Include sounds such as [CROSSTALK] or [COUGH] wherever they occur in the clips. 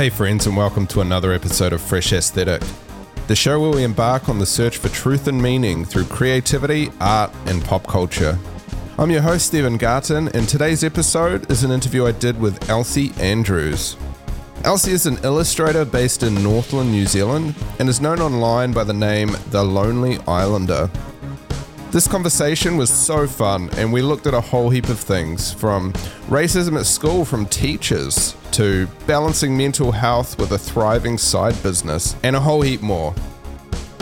Hey, friends, and welcome to another episode of Fresh Aesthetic, the show where we embark on the search for truth and meaning through creativity, art, and pop culture. I'm your host, Stephen Garton, and today's episode is an interview I did with Elsie Andrews. Elsie is an illustrator based in Northland, New Zealand, and is known online by the name The Lonely Islander. This conversation was so fun, and we looked at a whole heap of things from racism at school from teachers to balancing mental health with a thriving side business, and a whole heap more.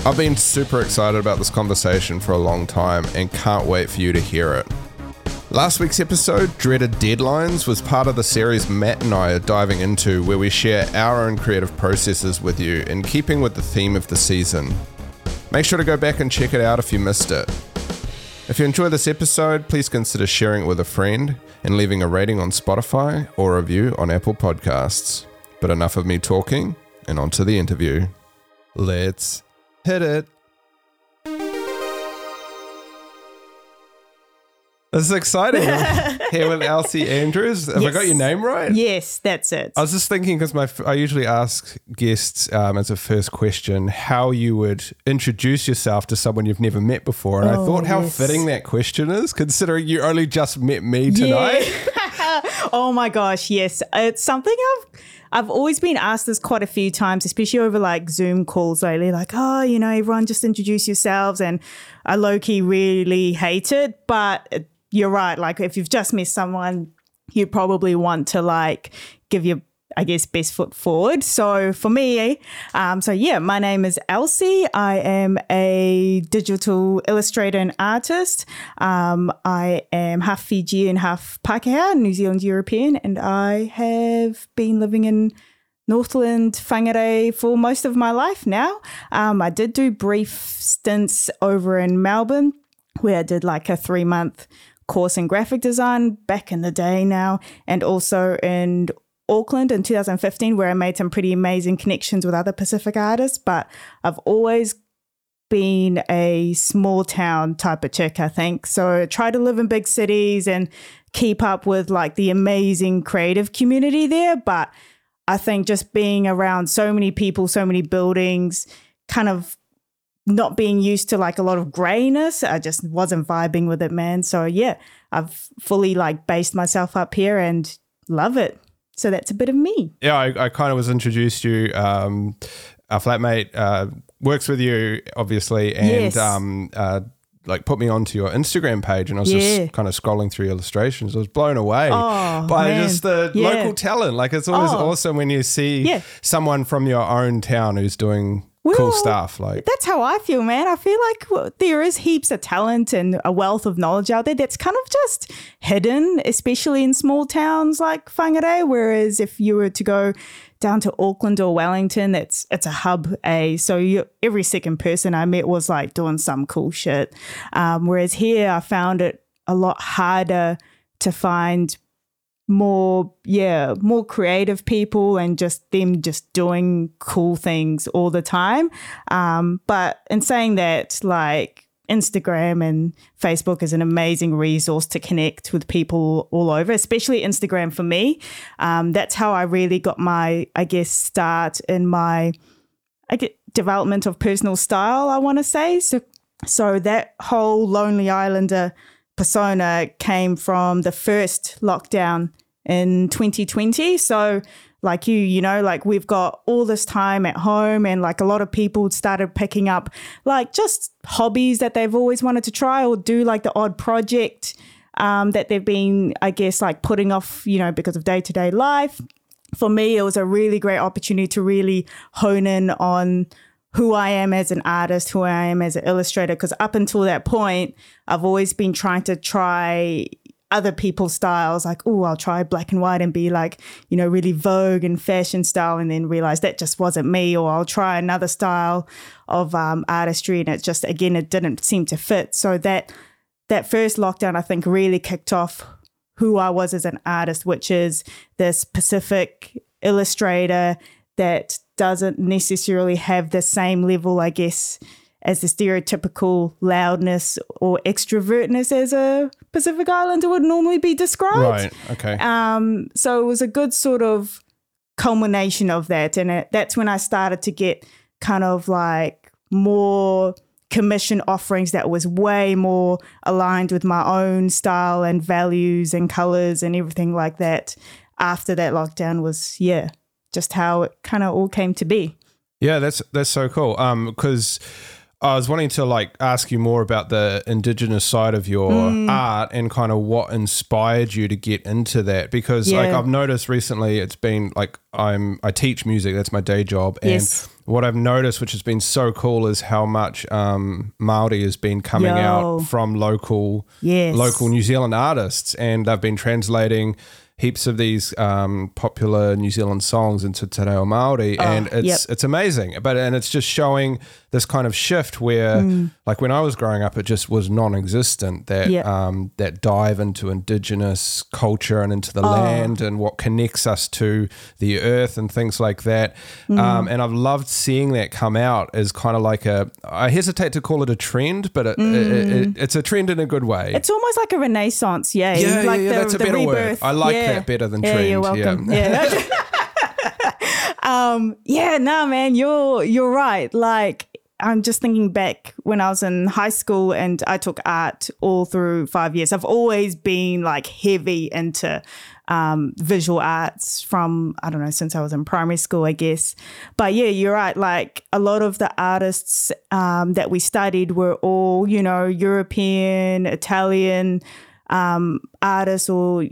I've been super excited about this conversation for a long time and can't wait for you to hear it. Last week's episode, Dreaded Deadlines, was part of the series Matt and I are diving into, where we share our own creative processes with you in keeping with the theme of the season. Make sure to go back and check it out if you missed it. If you enjoy this episode, please consider sharing it with a friend and leaving a rating on Spotify or a review on Apple Podcasts. But enough of me talking and on to the interview. Let's hit it. This is exciting. [LAUGHS] Here with Elsie Andrews. Have I got your name right? Yes, that's it. I was just thinking because my I usually ask guests um, as a first question how you would introduce yourself to someone you've never met before, and I Oh, thought how yes. fitting that question is, considering you only just met me tonight. [LAUGHS] oh my gosh, yes. It's something I've I've always been asked this quite a few times, especially over like Zoom calls lately, like, oh, you know, everyone just introduce yourselves. And I low key really hate it. But it- you're right. Like if you've just missed someone, you probably want to like give your I guess best foot forward. So for me, um, so yeah, my name is Elsie. I am a digital illustrator and artist. Um, I am half Fijian, half Pākehā, New Zealand European, and I have been living in Northland, Whangarei for most of my life now. Um, I did do brief stints over in Melbourne where I did like a three month course in graphic design back in the day now, and also in Auckland in 2015, where I made some pretty amazing connections with other Pacific artists. But I've always been a small town type of chick, I think. So I try to live in big cities and keep up with like the amazing creative community there. But I think just being around so many people, so many buildings, kind of not being used to like a lot of grayness, I just wasn't vibing with it, man. So yeah, I've fully like based myself up here and love it. So that's a bit of me. Yeah, I, I kind of was introduced to you. Um, our flatmate uh, works with you, obviously, and Yes. um, uh, like put me onto your Instagram page, and I was Yeah. just kind of scrolling through illustrations. I was blown away Oh, by man. just the Yeah. local talent. Like it's always Oh. awesome when you see Yeah. someone from your own town who's doing cool Well, stuff. Like That's how I feel, man. I feel like well, there is heaps of talent and a wealth of knowledge out there that's kind of just hidden, especially in small towns like Whangarei. Whereas if you were to go down to Auckland or Wellington, it's it's a hub. A so you, every second person I met was like doing some cool shit. Um, whereas here, I found it a lot harder to find more yeah more creative people and just them just doing cool things all the time um but in saying that like Instagram and Facebook is an amazing resource to connect with people all over, especially Instagram for me. Um, that's how I really got my, I guess, start in my I get development of personal style, I want to say. So, so that whole Lonely Islander persona came from the first lockdown in 2020. So, like you, you know, like we've got all this time at home, and like a lot of people started picking up like just hobbies that they've always wanted to try or do, like the odd project um, that they've been, I guess, like putting off, you know, because of day to day life for me, it was a really great opportunity to really hone in on who I am as an artist, who I am as an illustrator. Because up until that point, I've always been trying to try other people's styles. Like, oh, I'll try black and white and be like, you know, really Vogue and fashion style, and then realize that just wasn't me. Or I'll try another style of um, artistry, and it just again, it didn't seem to fit. So that that first lockdown, I think, really kicked off who I was as an artist, which is this Pacific illustrator that doesn't necessarily have the same level, I guess, as the stereotypical loudness or extrovertness as a Pacific Islander would normally be described. Right. Okay. Um, so it was a good sort of culmination of that. And it, that's when I started to get kind of like more commission offerings that was way more aligned with my own style and values and colors and everything like that after that lockdown was yeah just how it kind of all came to be yeah that's that's so cool um because I was wanting to like ask you more about the indigenous side of your mm. art and kind of what inspired you to get into that because yeah. like I've noticed recently it's been like I'm I teach music that's my day job and yes. what I've noticed which has been so cool is how much um Maori has been coming Yo. out from local yes. local New Zealand artists and they've been translating heaps of these um, popular New Zealand songs into Te Reo Māori, oh, and it's yep. it's amazing. But and it's just showing this kind of shift where, mm. like when I was growing up, it just was non-existent. That yep. um, that dive into indigenous culture and into the oh. land and what connects us to the earth and things like that. Mm. Um, and I've loved seeing that come out as kind of like a. I hesitate to call it a trend, but it, mm. it, it, it's a trend in a good way. It's almost like a renaissance, yeah. Yeah, like yeah, the, that's a better rebirth. word. I like yeah. That better than yeah, trend. You're welcome. Yeah. yeah. [LAUGHS] [LAUGHS] um, yeah, no, man, you're you're right. Like I'm just thinking back when I was in high school and I took art all through five years. I've always been like heavy into um, visual arts from, I don't know, since I was in primary school, I guess. But yeah, you're right. Like a lot of the artists um, that we studied were all, you know, European, Italian um, artists or,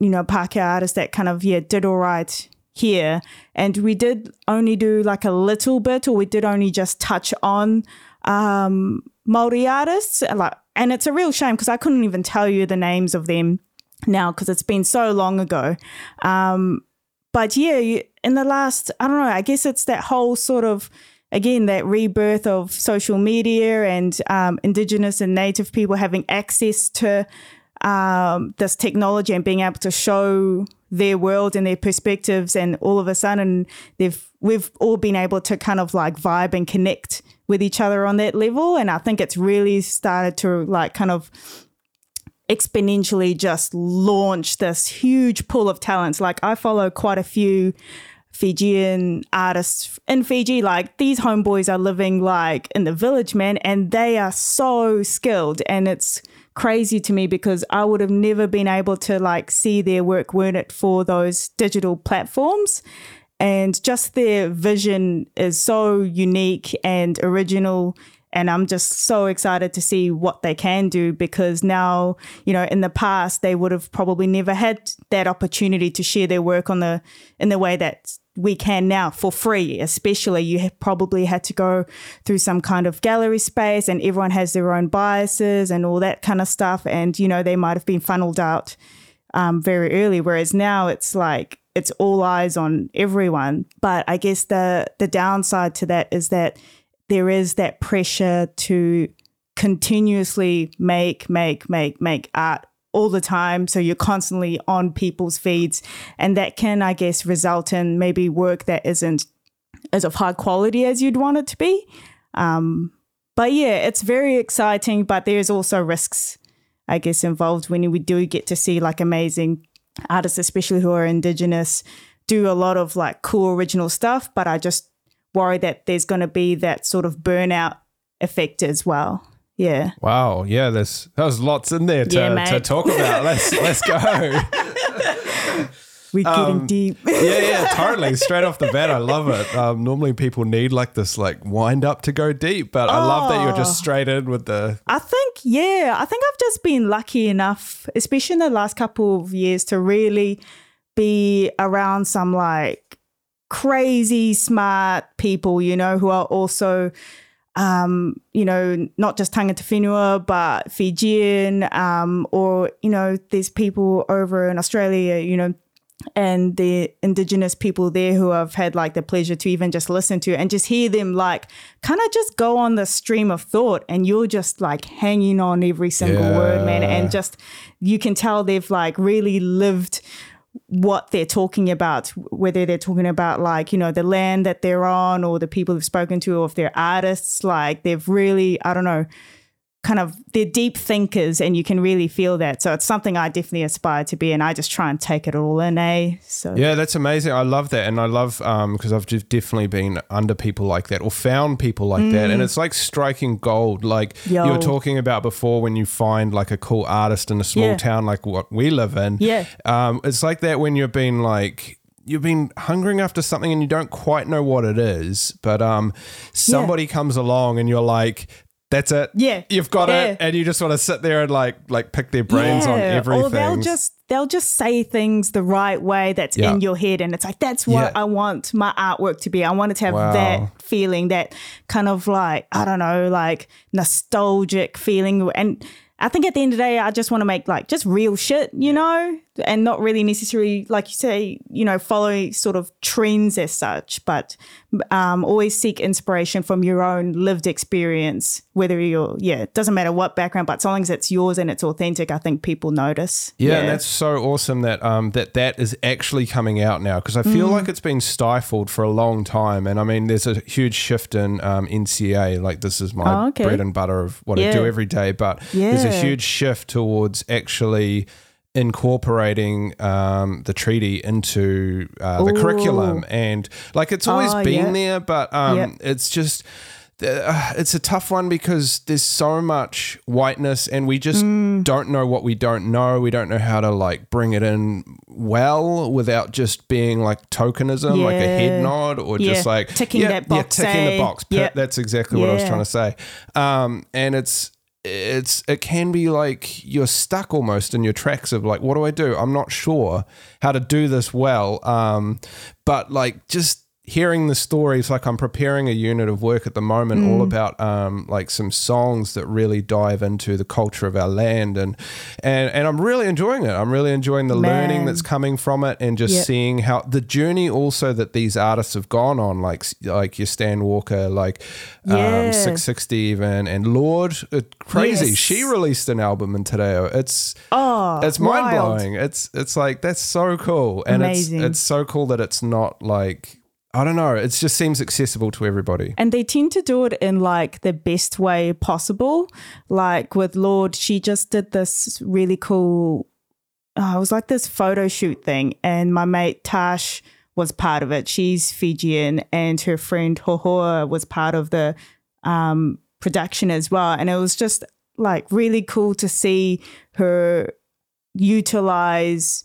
you know, Pākehā artists that kind of, yeah, did all right here. And we did only do like a little bit, or we did only just touch on um, Maori artists. Like, and it's a real shame because I couldn't even tell you the names of them now because it's been so long ago. Um, but yeah, in the last, I don't know, I guess it's that whole sort of again that rebirth of social media and um, indigenous and native people having access to um, this technology and being able to show their world and their perspectives and all of a sudden they've we've all been able to kind of like vibe and connect with each other on that level. And i think it's really started to like kind of exponentially just launch this huge pool of talents. Like i follow quite a few Fijian artists in Fiji, like these homeboys are living like in the village, man, and they are so skilled. And it's crazy to me because I would have never been able to like see their work weren't it for those digital platforms. And just their vision is so unique and original. And I'm just so excited to see what they can do because now, you know, in the past they would have probably never had that opportunity to share their work on the in the way that we can now for free, especially you probably had to go through some kind of gallery space and everyone has their own biases and all that kind of stuff. And, you know, they might have been funneled out um, very early. Whereas now it's like, it's all eyes on everyone. But I guess the, the downside to that is that there is that pressure to continuously make, make, make, make art all the time. So you're constantly on people's feeds. And that can, I guess, result in maybe work that isn't as of high quality as you'd want it to be. Um, but yeah, it's very exciting, but there's also risks, I guess, involved when we do get to see like amazing artists, especially who are Indigenous, do a lot of like cool original stuff. But I just worry that there's going to be that sort of burnout effect as well. Yeah. Wow. Yeah. There's there's lots in there to, yeah, to talk about. let's let's go. [LAUGHS] We're getting um, deep. [LAUGHS] yeah, yeah, totally. Straight off the bat, I love it. Um, normally, people need like this, like wind up to go deep, but oh, I love that you're just oh. straight in with the. I think, yeah, I think I've just been lucky enough, especially in the last couple of years, to really be around some like crazy smart people, you know, who are also um, you know, not just tangata whenua, but Fijian, um, or, you know, there's people over in Australia, you know, and the indigenous people there who I've had like the pleasure to even just listen to and just hear them like kind of just go on the stream of thought and you're just like hanging on every single yeah. word, man. And just you can tell they've like really lived what they're talking about, whether they're talking about like, you know, the land that they're on or the people they've spoken to or if they're artists, like they've really, I don't know, kind of they're deep thinkers and you can really feel that so it's something i definitely aspire to be and i just try and take it all in eh so Yeah, that's amazing. I love that, and I love um because I've just definitely been under people like that or found people like that, and it's like striking gold. Like you Mm. Were talking about before, when you find like a cool artist in a small Yeah. town like what we live in. Yeah. um, it's like that when you've been like you've been hungering after something and you don't quite know what it is, but um, somebody comes along and you're like. That's it. Yeah. you've got Yeah. it, and you just want to sit there and like like pick their brains on everything. Or they'll just they'll just say things the right way that's Yeah. in your head and it's like that's what Yeah. I want my artwork to be. I want it to have Wow. that feeling, that kind of like, I don't know, like nostalgic feeling and I think at the end of the day, I just want to make like just real shit, you know, and not really necessarily, like you say, you know, follow sort of trends as such, but um, always seek inspiration from your own lived experience, whether you're, yeah, it doesn't matter what background, but so long as it's yours and it's authentic, I think people notice. Yeah, and that's so awesome that um that that is actually coming out now because I feel Mm. like it's been stifled for a long time, and I mean there's a huge shift in um, NCEA. Like this is my Oh, okay. bread and butter of what I do every day, but there's a huge shift towards actually incorporating um, the treaty into uh, the Ooh. curriculum, and like it's always Oh, been yeah. there, but um, Yep. it's just uh, it's a tough one because there's so much whiteness and we just Mm. don't know what we don't know. We don't know how to like bring it in well without just being like tokenism, like a head nod or Yeah. just like Ticking yeah, that box, Yeah, ticking eh? the box. Yep. That's exactly what I was trying to say. Um, and it's it's it can be like you're stuck almost in your tracks of like what do I do? I'm not sure how to do this well. Um, but like just hearing the stories like i'm preparing a unit of work at the moment Mm. all about um, like some songs that really dive into the culture of our land and and and i'm really enjoying it i'm really enjoying the learning that's coming from it and just Yep. seeing how the journey also that these artists have gone on like like your stan walker like um, Yeah. Six60 even and Lorde uh, crazy Yes. she released an album in te reo. it's Oh, it's mind wild. blowing. It's it's like that's so cool, and Amazing. it's it's so cool that it's not like I don't know. It just seems accessible to everybody. And they tend to do it in like the best way possible. Like with Lorde, she just did this really cool, oh, it was like this photo shoot thing. And my mate Tash was part of it. She's Fijian and her friend Hohoa was part of the um, production as well. And it was just like really cool to see her utilize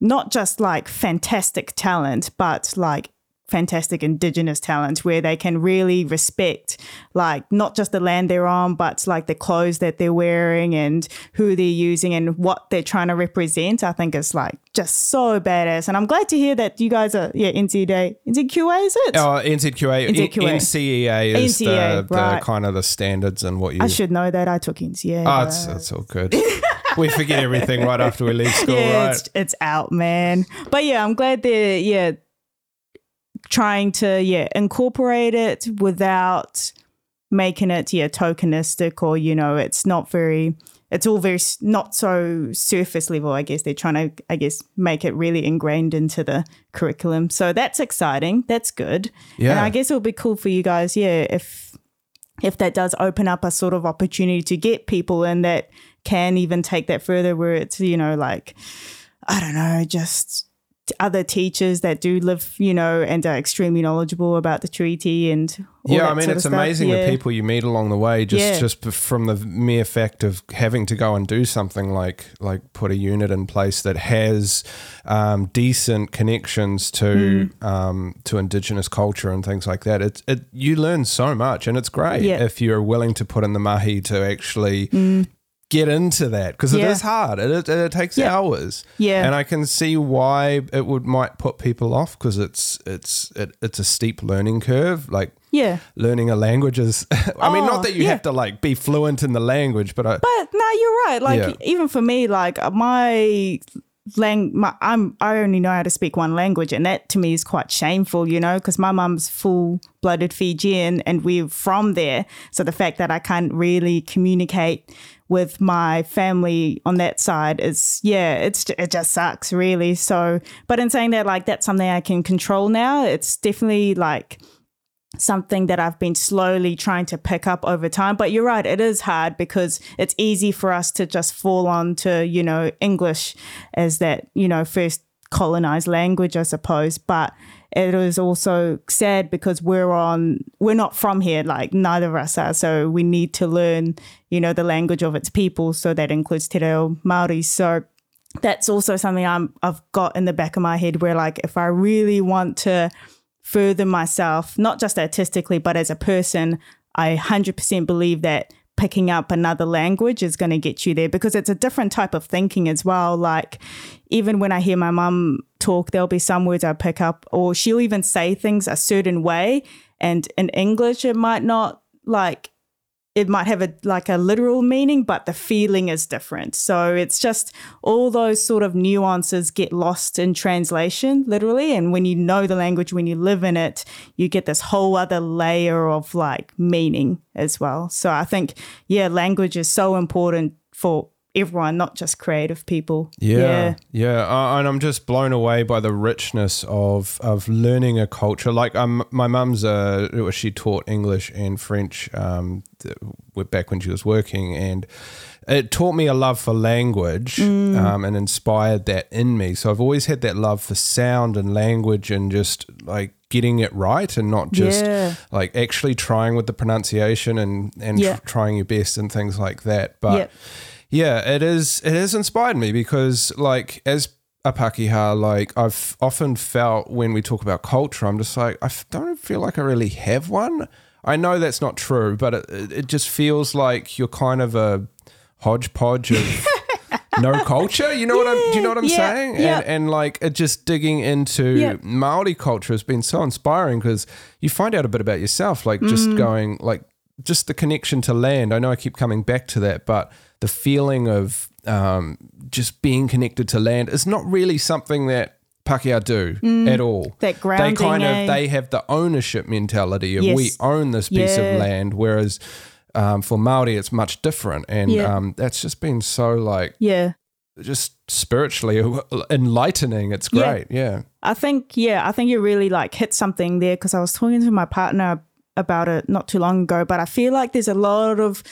not just like fantastic talent, but like fantastic indigenous talent where they can really respect like not just the land they're on but like the clothes that they're wearing and who they're using and what they're trying to represent i think is like just so badass and i'm glad to hear that you guys are yeah ncda nzqa is it Oh, NZQA, NZQA. NCEA is NCEA, the, the right. kind of the standards and what you. i should know that i took NCEA Oh, it's, it's all good. [LAUGHS] we forget everything right after we leave school, yeah, right? it's, it's out, man. But yeah, I'm glad they're yeah trying to yeah incorporate it without making it yeah tokenistic or you know it's not very it's all very not so surface level i guess. They're trying to i guess make it really ingrained into the curriculum. So that's exciting. That's good. Yeah. and i guess it'll be cool for you guys yeah if if that does open up a sort of opportunity to get people in that can even take that further where it's you know like i don't know just other teachers that do live you know and are extremely knowledgeable about the treaty and all yeah, I mean, it's amazing yeah. the people you meet along the way. Just Yeah. just from the mere fact of having to go and do something like like put a unit in place that has um, decent connections to Mm. um, to Indigenous culture and things like that. It it you learn so much, and it's great Yeah. Mm. if you're willing to put in the mahi to actually. Get into that because it Yeah. is hard. It, it, it takes Yeah. hours. Yeah. and I can see why it would might put people off because it's it's it, it's a steep learning curve. Like yeah learning a language is [LAUGHS] i mean Oh, not that you yeah. have to like be fluent in the language but I, But no, you're right. Like even for me, like uh, my lang, my, I'm I only know how to speak one language, and that to me is quite shameful, you know, because my mum's full blooded Fijian, and we're from there. So the fact that I can't really communicate with my family on that side is yeah, it's it just sucks really. So, but in saying that, like that's something I can control now. It's definitely like something that I've been slowly trying to pick up over time. But you're right, it is hard because it's easy for us to just fall on to, you know, English as that, you know, first colonized language, I suppose. But it is also sad because we're on we're not from here like neither of us are. So we need to learn you know the language of its people. So that includes te reo Māori. So that's also something I'm I've got in the back of my head where like if I really want to further myself, not just artistically, but as a person, I 100% believe that picking up another language is going to get you there because it's a different type of thinking as well. Like, even when I hear my mum talk, there'll be some words I pick up, or she'll even say things a certain way. And in English, it might not like it might have a like a literal meaning, but the feeling is different. So it's just all those sort of nuances get lost in translation, literally. And when you know the language, when you live in it, you get this whole other layer of like meaning as well. So I think, yeah, language is so important for everyone, not just creative people. Yeah, yeah, yeah. Uh, and I'm just blown away by the richness of of learning a culture. Like, um, my mum's uh, she taught English and French um, back when she was working, and it taught me a love for language mm. um, and inspired that in me. So I've always had that love for sound and language and just like getting it right and not just yeah. like actually trying with the pronunciation and and yeah. tr- trying your best and things like that. But yep yeah, it is. It has inspired me because, like, as a Pakeha, like I've often felt when we talk about culture, I'm just like I don't feel like I really have one. I know that's not true, but it, it just feels like you're kind of a hodgepodge of [LAUGHS] no culture. You know yeah, what I'm? Do you know what I'm yeah, saying? Yeah. And, and like it just digging into yeah. Maori culture has been so inspiring because you find out a bit about yourself. Like just mm. going like just the connection to land. I know I keep coming back to that, but the feeling of um, just being connected to land is not really something that Pakeha do mm, at all. That grounding. They kind eh? of they have the ownership mentality of yes. we own this piece yeah. of land, whereas um, for Maori it's much different, and yeah. um, that's just been so like yeah, just spiritually [LAUGHS] enlightening. It's great. Yeah. yeah. I think yeah, I think you really like hit something there because I was talking to my partner about it not too long ago, but I feel like there's a lot of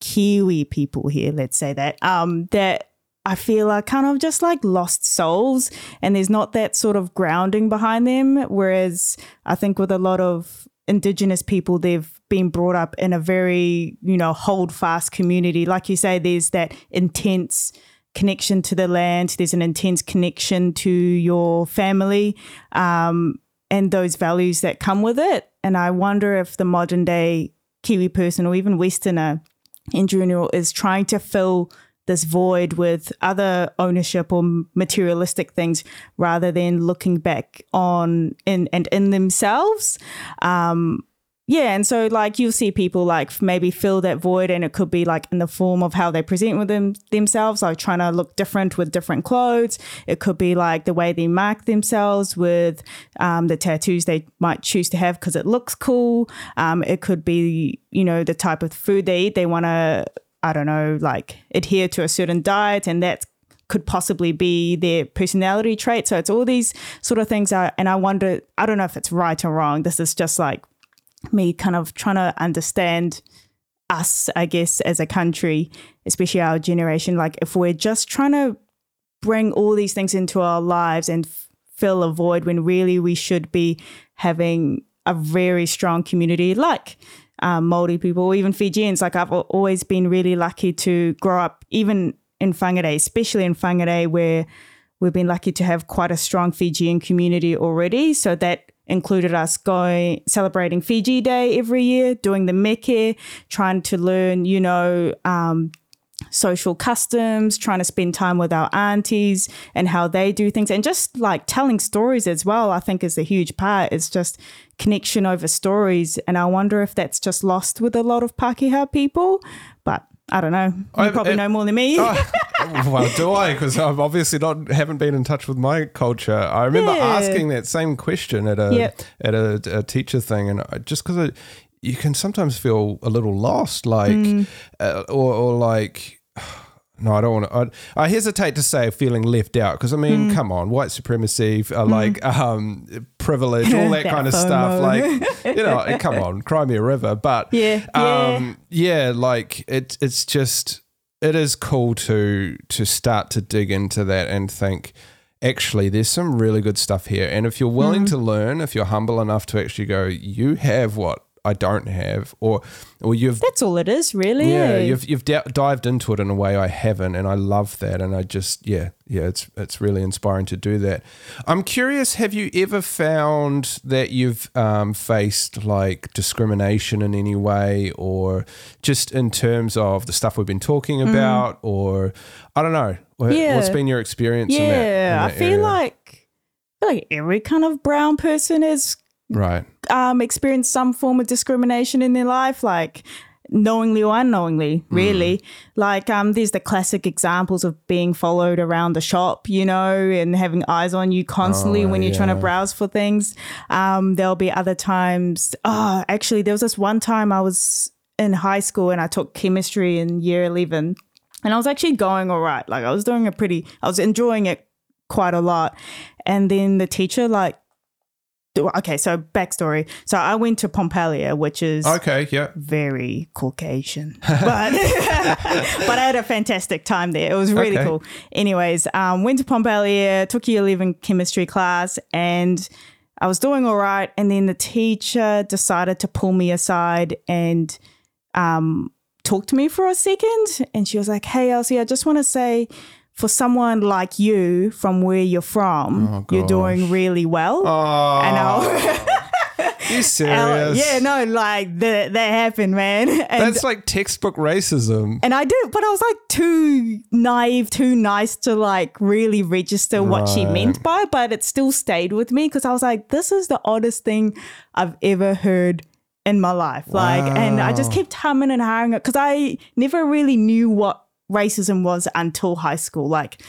Kiwi people here, let's say that, um, that I feel are kind of just like lost souls and there's not that sort of grounding behind them. Whereas I think with a lot of Indigenous people, they've been brought up in a very, you know, hold fast community. Like you say, there's that intense connection to the land, there's an intense connection to your family. Um, and those values that come with it. And I wonder if the modern day Kiwi person or even Westerner in general is trying to fill this void with other ownership or materialistic things rather than looking back on in and in themselves um, yeah, and so like you'll see people like maybe fill that void, and it could be like in the form of how they present with them themselves, like trying to look different with different clothes. It could be like the way they mark themselves with um, the tattoos they might choose to have because it looks cool. Um, it could be you know the type of food they eat. They want to I don't know like adhere to a certain diet, and that could possibly be their personality trait. So it's all these sort of things. Are, and I wonder, I don't know if it's right or wrong. This is just like me kind of trying to understand us, I guess, as a country, especially our generation. Like, if we're just trying to bring all these things into our lives and fill a void when really we should be having a very strong community like um, Māori people, or even Fijians. Like, I've always been really lucky to grow up, even in Whangarei, especially in Whangarei, where we've been lucky to have quite a strong Fijian community already. So that included us going celebrating Fiji Day every year, doing the meke, trying to learn, you know, um, social customs, trying to spend time with our aunties and how they do things, and just like telling stories as well. I think is a huge part. It's just connection over stories, and I wonder if that's just lost with a lot of Pakeha people. I don't know. You I, probably it, know more than me. [LAUGHS] oh, [LAUGHS] well, do I? Because I've obviously not haven't been in touch with my culture. I remember yeah. asking that same question at a yep. at a, a, teacher thing, and just because you can sometimes feel a little lost, like mm. uh, or, or like. [SIGHS] No, I don't want to. I, I, hesitate to say feeling left out because I mean, mm. come on, white supremacy, uh, mm. like um, privilege, all [LAUGHS] that, That kind of FOMO. stuff. Like, you know, [LAUGHS] come on, cry me a river. But Yeah, yeah. um, yeah, like it, it's just it is cool to to start to dig into that and think. Actually, there's some really good stuff here, and if you're willing Mm. to learn, if you're humble enough to actually go, you have what I don't have, or or you've That's all it is, really. yeah, you've you've d- dived into it in a way I haven't, and I love that. And I just yeah yeah, it's it's really inspiring to do that. I'm curious, have you ever found that you've um, faced like discrimination in any way, or just in terms of the stuff we've been talking about, or I don't know, what, Mm. Yeah. what's been your experience? yeah, in that, in I feel area? like like every kind of brown person has right, um, experienced some form of discrimination in their life, like knowingly or unknowingly, Hmm. really. Like um, there's the classic examples of being followed around the shop, you know, and having eyes on you constantly Oh, when you're trying to browse for things. Um, there'll be other times. Oh, actually, there was this one time I was in high school and I took chemistry in year 11 and I was actually going all right. Like I was doing a pretty, I was enjoying it quite a lot. And then the teacher, like, okay, so backstory. So I went to Pompallier, which is okay, yeah, very Caucasian, but [LAUGHS] but I had a fantastic time there. It was really Okay. cool. Anyways, um, went to Pompallier, took year eleven chemistry class, and I was doing all right. And then the teacher decided to pull me aside and um, talk to me for a second. And she was like, "Hey, Elsie, I just want to say." For someone like you, from where you're from, oh, you're doing really well. oh, And I, [LAUGHS] [LAUGHS] you serious? yeah, no, like that that happened, man. [LAUGHS] And That's like textbook racism. and I did, but I was like too naive, too nice to like really register what she meant by. But it still stayed with me because I was like, this is the oddest thing I've ever heard in my life. Like, and I just kept humming and hawing it because I never really knew what racism was until high school. Like,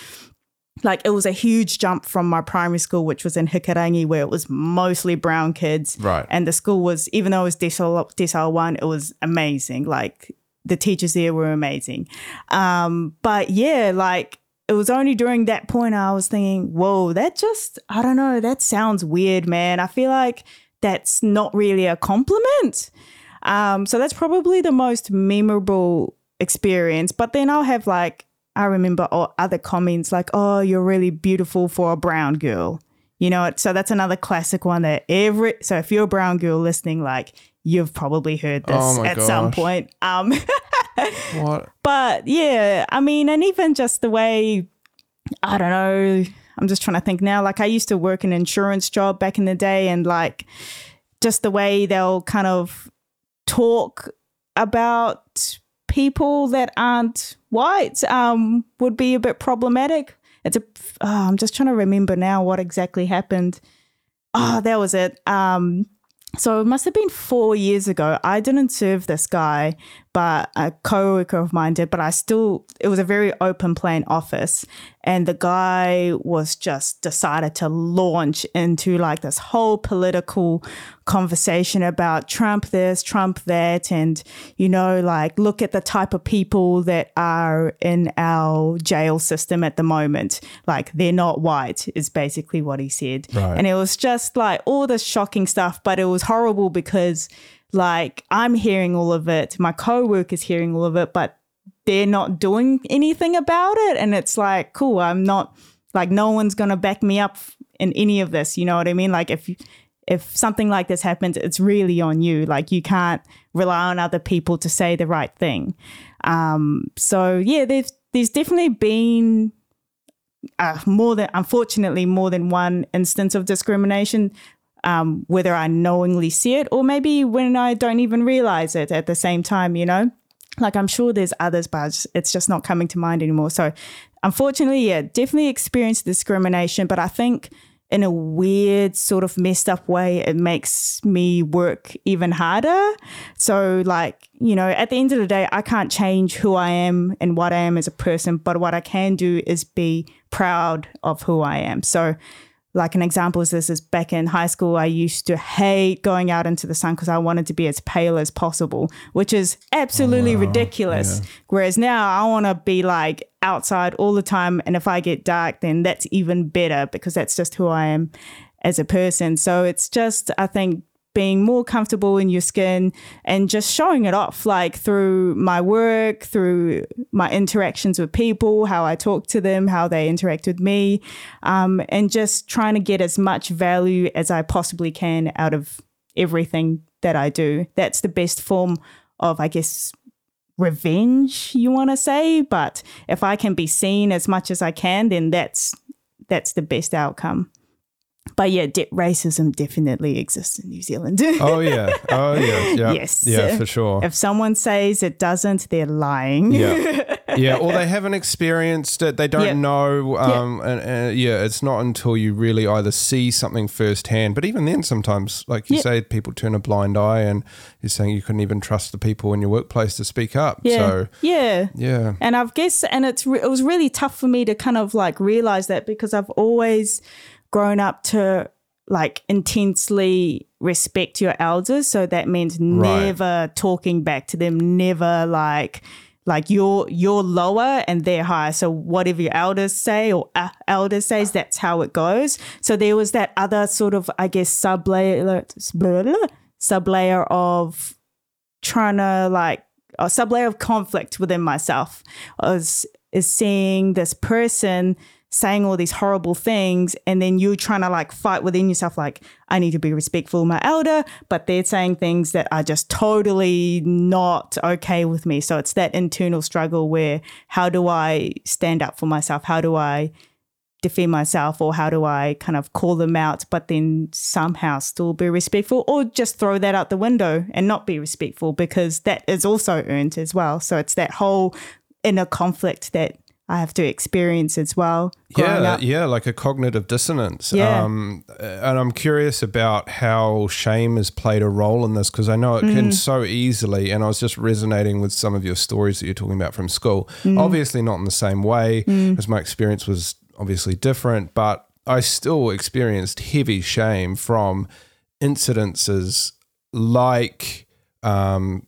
like it was a huge jump from my primary school, which was in Hikurangi, where it was mostly brown kids. Right. And the school was, even though it was decile, decile one, it was amazing. Like the teachers there were amazing. Um, but yeah, like it was only during that point I was thinking, whoa, that just, I don't know, that sounds weird, man. I feel like that's not really a compliment. Um, so that's probably the most memorable experience. But then I'll have like, I remember o- other comments like, oh, you're really beautiful for a brown girl. You know, so that's another classic one that every, so if you're a brown girl listening, like you've probably heard this Oh at some point. Um, [LAUGHS] What? but yeah, I mean, and even just the way, I don't know, I'm just trying to think now. Like I used to work an insurance job back in the day, and like just the way they'll kind of talk about people that aren't white um, would be a bit problematic. It's a. Oh, I'm just trying to remember now what exactly happened. Oh, that was it. Um, so it must have been four years ago. I didn't serve this guy, but a coworker of mine did. But I still, it was a very open plan office, and the guy was just decided to launch into like this whole political conversation about Trump this, Trump that, and you know, like look at the type of people that are in our jail system at the moment. Like they're not white, is basically what he said. Right. And it was just like all this shocking stuff, but it was horrible because like I'm hearing all of it, my co-worker's hearing all of it, but they're not doing anything about it. And it's like, cool, I'm not like no one's gonna back me up in any of this. You know what I mean? Like if if something like this happens, it's really on you. Like you can't rely on other people to say the right thing. Um, so yeah, there's there's definitely been uh, more than unfortunately more than one instance of discrimination um, whether i knowingly see it or maybe when i don't even realize it at the same time you know? Like i'm sure there's others but it's- just not coming to mind anymore. So unfortunately yeah definitely experienced discrimination but i think in a weird sort of messed up way it makes me work even harder. So like you know at the end of the day i can't change who i am and what i am as a person but what i can do is be proud of who i am. So like an example is this is back in high school i used to hate going out into the sun because i wanted to be as pale as possible which is absolutely oh, ridiculous. Whereas now i want to be like outside all the time and if i get dark then that's even better because that's just who i am as a person. So it's just, I think, being more comfortable in your skin and just showing it off, like through my work, through my interactions with people, how I talk to them, how they interact with me, um, and just trying to get as much value as I possibly can out of everything that I do. That's the best form of, I guess, revenge you want to say but if i can be seen as much as i can then that's that's the best outcome but yeah, de- racism definitely exists in New Zealand. [LAUGHS] oh yeah, oh yeah, yeah, yes, yeah, for sure. If someone says it doesn't, they're lying. Yeah, [LAUGHS] yeah, or they haven't experienced it. They don't yeah. know. Um, yeah. And, and, yeah, it's not until you really either see something firsthand. But even then, sometimes, like you yeah. say, people turn a blind eye, and you're saying you couldn't even trust the people in your workplace to speak up. Yeah, so yeah, yeah. And I've guess, and it's re- it was really tough for me to kind of like realize that because I've always grown up to like intensely respect your elders. So that means never right. talking back to them, never like like you're you're lower and they're higher. So whatever your elders say or uh, elders says, that's how it goes. So there was that other sort of I guess sub layer sub layer of trying to like a sub layer of conflict within myself. was is seeing this person saying all these horrible things and then you're trying to like fight within yourself like i need to be respectful my elder but they're saying things that are just totally not okay with me. So it's that internal struggle where how do i stand up for myself? How do i defend myself? Or how do i kind of call them out but then somehow still be respectful? Or just throw that out the window and not be respectful because that is also earned as well. So it's that whole inner conflict that I have to experience as well. Yeah, up. yeah, like a cognitive dissonance. Yeah. Um, and I'm curious about how shame has played a role in this because I know it mm. can so easily. And I was just resonating with some of your stories that you're talking about from school. Mm. Obviously, not in the same way, mm. as my experience was obviously different, but I still experienced heavy shame from incidences like um,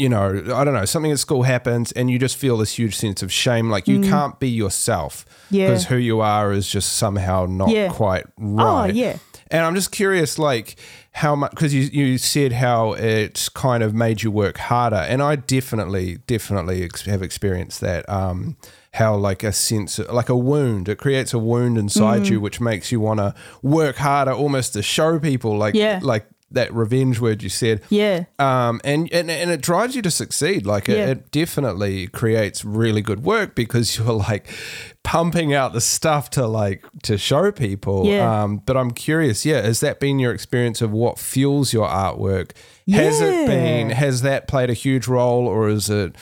you know, I don't know, something at school happens and you just feel this huge sense of shame. Like you mm. can't be yourself because yeah. who you are is just somehow not yeah. quite oh, right. Oh, yeah. And I'm just curious, like, how much, because you, you said how it kind of made you work harder. And I definitely, definitely ex- have experienced that. Um, how like a sense like a wound it creates a wound inside mm. you which makes you want to work harder almost to show people like yeah. like that revenge word you said. Yeah. Um, and, and, and it drives you to succeed. Like it, yeah. it definitely creates really good work because [LAUGHS] you're like pumping out the stuff to like to show people. Yeah. Um, but I'm curious, yeah, has that been your experience of what fuels your artwork? Has it been has that played a huge role or is it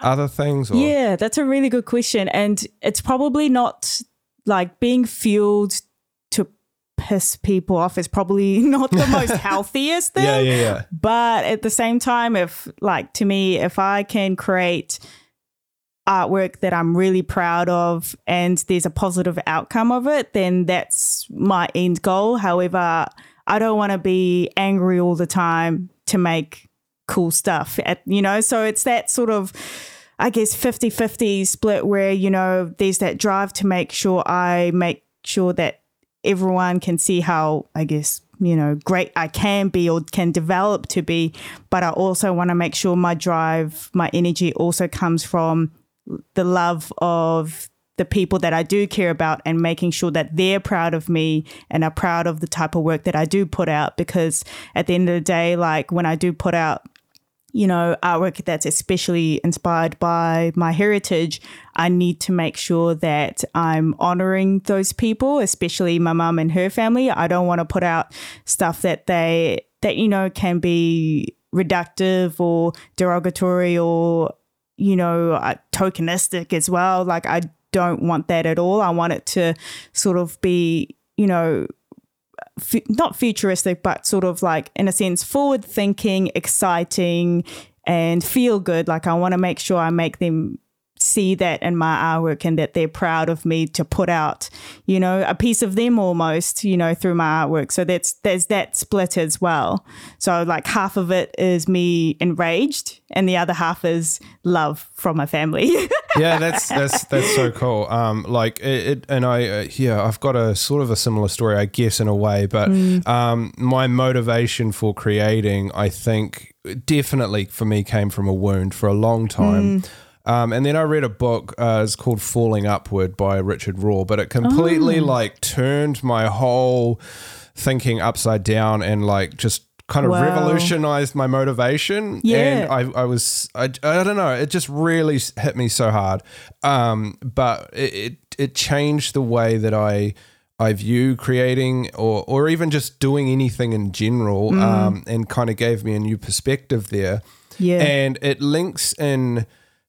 other things? Or? Yeah, that's a really good question. And it's probably not like being fueled piss people off is probably [LAUGHS] not the most [LAUGHS] healthiest thing. Yeah, yeah, yeah. But at the same time, if like to me, if I can create artwork that I'm really proud of and there's a positive outcome of it, then that's my end goal. However, I don't want to be angry all the time to make cool stuff. At, you know, so it's that sort of I guess 50-50 split where, you know, there's that drive to make sure I make sure that everyone can see how, I guess, you know, great I can be or can develop to be. But I also want to make sure my drive, my energy also comes from the love of the people that I do care about and making sure that they're proud of me and are proud of the type of work that I do put out. Because at the end of the day, like when I do put out you know, artwork that's especially inspired by my heritage, I need to make sure that I'm honoring those people, especially my mum and her family. I don't want to put out stuff that they, that, you know, can be reductive or derogatory or, you know, uh, tokenistic as well. Like, I don't want that at all. I want it to sort of be, you know, not futuristic, but sort of like, in a sense, forward thinking, exciting, and feel good. Like, I want to make sure I make them see that in my artwork and that they're proud of me to put out, you know, a piece of them almost, you know, through my artwork. So that's there's that split as well. So like half of it is me enraged and the other half is love from my family. [LAUGHS] yeah, that's that's that's so cool. Um, like it, it and I uh, yeah, I've got a sort of a similar story, I guess, in a way. But mm. um, my motivation for creating, I think, definitely for me came from a wound for a long time. Mm. Um, and then I read a book. Uh, it's called Falling Upward by Richard Rohr, but it completely oh. like turned my whole thinking upside down and like just kind of wow. revolutionized my motivation. Yeah. And I, I was, I, I don't know, it just really hit me so hard. Um, but it, it, it changed the way that I, I view creating or, or even just doing anything in general mm. um, and kind of gave me a new perspective there. Yeah. And it links in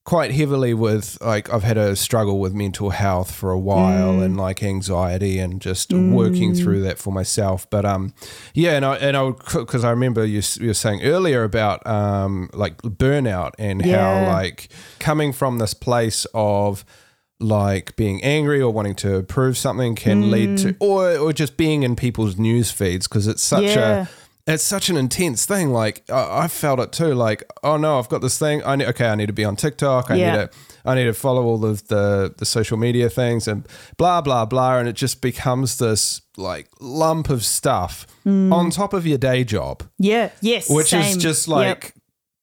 quite heavily with like I've had a struggle with mental health for a while mm. and like anxiety and just mm. working through that for myself. But um, yeah, and I and I because I remember you, you were saying earlier about um like burnout and yeah. how like coming from this place of like being angry or wanting to prove something can mm. lead to mm. or or just being in people's news feeds because it's such yeah. a it's such an intense thing. Like I, I, felt it too. Like oh no, I've got this thing. I need, okay, I need to be on TikTok. I yeah. need to I need to follow all of the the social media things and blah blah blah. And it just becomes this like lump of stuff mm. on top of your day job. Yeah. Yes. Which same. is just like. Yep.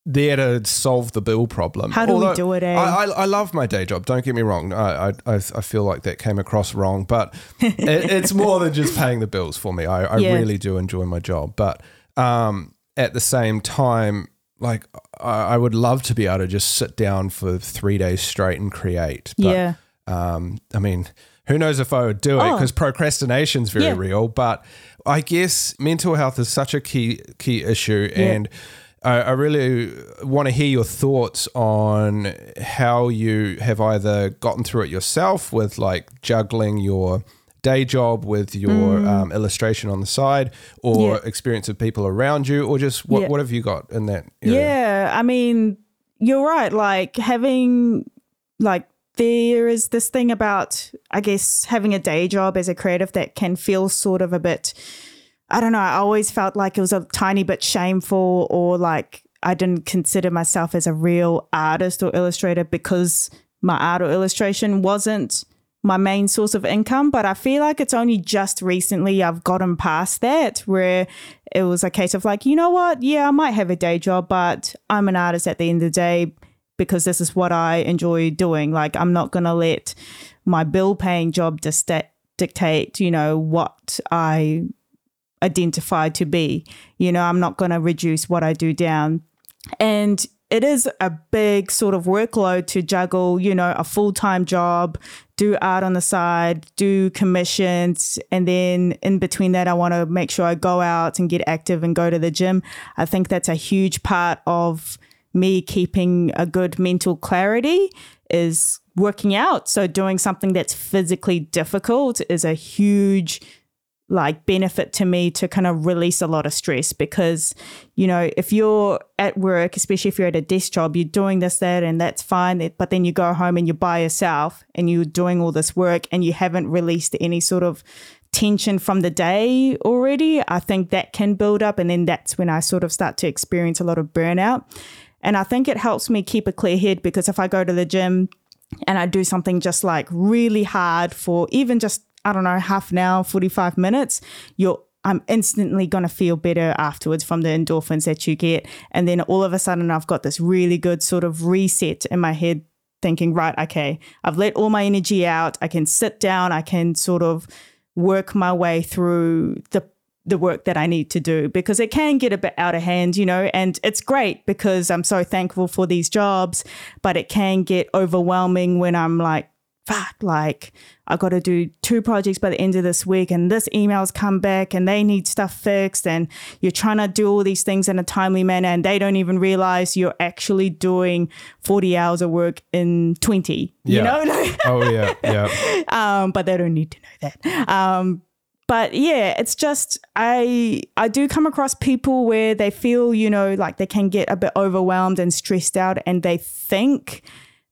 There to solve the bill problem. How do Although, we do it? Eh? I, I, I, love my day job. Don't get me wrong. I I, I feel like that came across wrong, but [LAUGHS] it, it's more than just paying the bills for me. I, I yeah. really do enjoy my job, but um, at the same time, like I, I, would love to be able to just sit down for three days straight and create. But, yeah. Um, I mean, who knows if I would do it because oh. procrastination is very yeah. real. But I guess mental health is such a key key issue, yeah. and I, I really want to hear your thoughts on how you have either gotten through it yourself with like juggling your day job with your mm. um, illustration on the side or yeah. experience of people around you or just what, yeah. what have you got in that area? Yeah, I mean, you're right. Like having, like, there is this thing about, I guess, having a day job as a creative that can feel sort of a bit, I don't know, I always felt like it was a tiny bit shameful or like I didn't consider myself as a real artist or illustrator because my art or illustration wasn't my main source of income. But I feel like it's only just recently I've gotten past that where it was a case of like, you know what? Yeah, I might have a day job, but I'm an artist at the end of the day because this is what I enjoy doing. Like, I'm not going to let my bill paying job dictate, dictate, you know, what I identify to be. You know, I'm not going to reduce what I do down. And it is a big sort of workload to juggle, you know, a full time job, do art on the side, do commissions. And then in between that, I want to make sure I go out and get active and go to the gym. I think that's a huge part of me keeping a good mental clarity is working out. So doing something that's physically difficult is a huge like benefit to me to kind of release a lot of stress because you know if you're at work especially if you're at a desk job you're doing this that and that's fine but then you go home and you're by yourself and you're doing all this work and you haven't released any sort of tension from the day already i think that can build up and then that's when i sort of start to experience a lot of burnout. And i think it helps me keep a clear head because if i go to the gym and I do something just like really hard for even just I don't know, half an hour, 45 minutes, you're I'm instantly going to feel better afterwards from the endorphins that you get. And then all of a sudden, I've got this really good sort of reset in my head, thinking, right, okay, I've let all my energy out. I can sit down. I can sort of work my way through the the work that I need to do because it can get a bit out of hand, you know, and it's great because I'm so thankful for these jobs, but it can get overwhelming when I'm like fuck, like I got to do two projects by the end of this week, and this email's come back, and they need stuff fixed, and you're trying to do all these things in a timely manner, and they don't even realize you're actually doing 40 hours of work in 20. Yeah. You know? [LAUGHS] oh yeah, yeah. Um, but they don't need to know that. Um, but yeah, it's just I I do come across people where they feel you know like they can get a bit overwhelmed and stressed out, and they think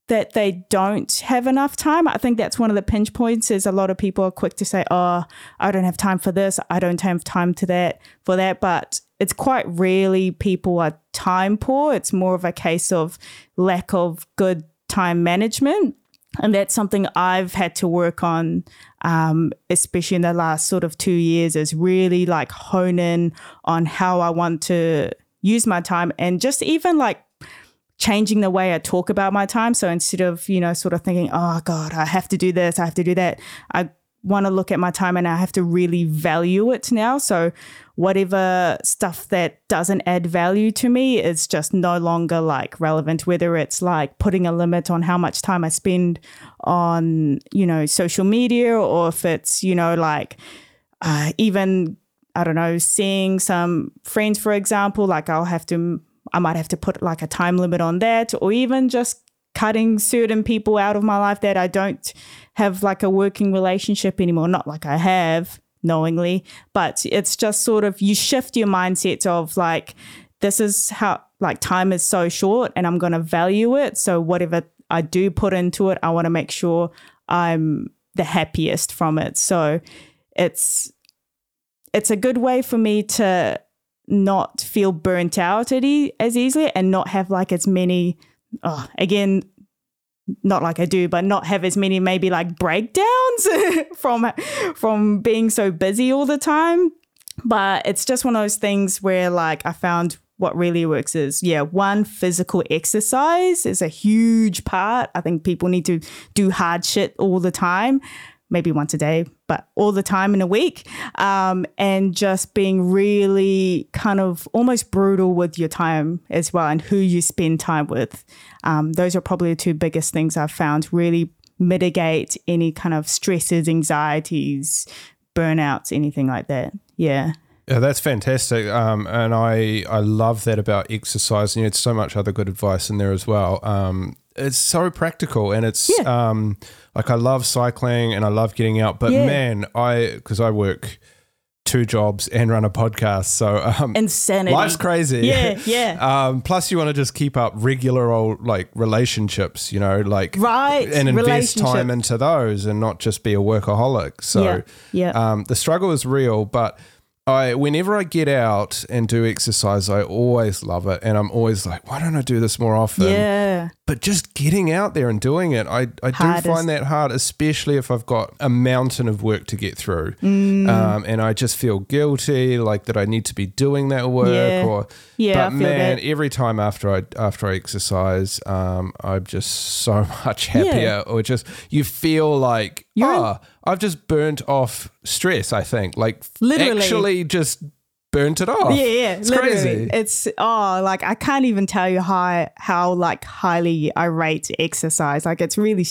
that they don't have enough time. I think that's one of the pinch points is a lot of people are quick to say, "Oh, I don't have time for this. I don't have time to that for that." But it's quite rarely people are time poor. It's more of a case of lack of good time management. And that's something I've had to work on, um, especially in the last sort of two years, is really like hone in on how I want to use my time and just even like changing the way I talk about my time. So instead of, you know, sort of thinking, oh God, I have to do this, I have to do that, I want to look at my time and I have to really value it now. So whatever stuff that doesn't add value to me is just no longer like relevant, whether it's like putting a limit on how much time I spend on, you know, social media or if it's, you know, like uh, even, I don't know, seeing some friends, for example, like I'll have to, I might have to put like a time limit on that or even just cutting certain people out of my life that I don't have like a working relationship anymore. Not like I have knowingly, but it's just sort of you shift your mindset of like, this is how like time is so short and I'm going to value it. So whatever I do put into it, I want to make sure I'm the happiest from it. So it's it's a good way for me to not feel burnt out as easily and not have like as many oh, again not like I do, but not have as many maybe like breakdowns [LAUGHS] from from being so busy all the time. But it's just one of those things where like I found what really works is yeah, one physical exercise is a huge part. I think people need to do hard shit all the time maybe once a day, but all the time in a week. Um, and just being really kind of almost brutal with your time as well and who you spend time with. Um, those are probably the two biggest things I've found really mitigate any kind of stresses, anxieties, burnouts, anything like that. Yeah. Yeah, that's fantastic, um, and I I love that about exercise. And you had so much other good advice in there as well. Um, it's so practical, and it's yeah. um, like I love cycling and I love getting out. But yeah. man, I because I work two jobs and run a podcast, so um, insanity. Life's crazy. Yeah, [LAUGHS] yeah. um, plus, you want to just keep up regular old like relationships, you know, like right, and invest time into those, and not just be a workaholic. So, yeah, yeah. Um, the struggle is real, but I whenever I get out and do exercise, I always love it, and I'm always like, why don't I do this more often? Yeah. But just getting out there and doing it, I, I do find that hard, especially if I've got a mountain of work to get through, mm. um, and I just feel guilty, like that I need to be doing that work, yeah. or yeah. But man, that. every time after I after I exercise, um, I'm just so [LAUGHS] much happier, yeah. or just you feel like oh. I've just burnt off stress, I think. Like literally actually just burnt it off. Yeah, yeah. It's literally. crazy. It's oh, like I can't even tell you how how like highly I rate exercise. Like it's really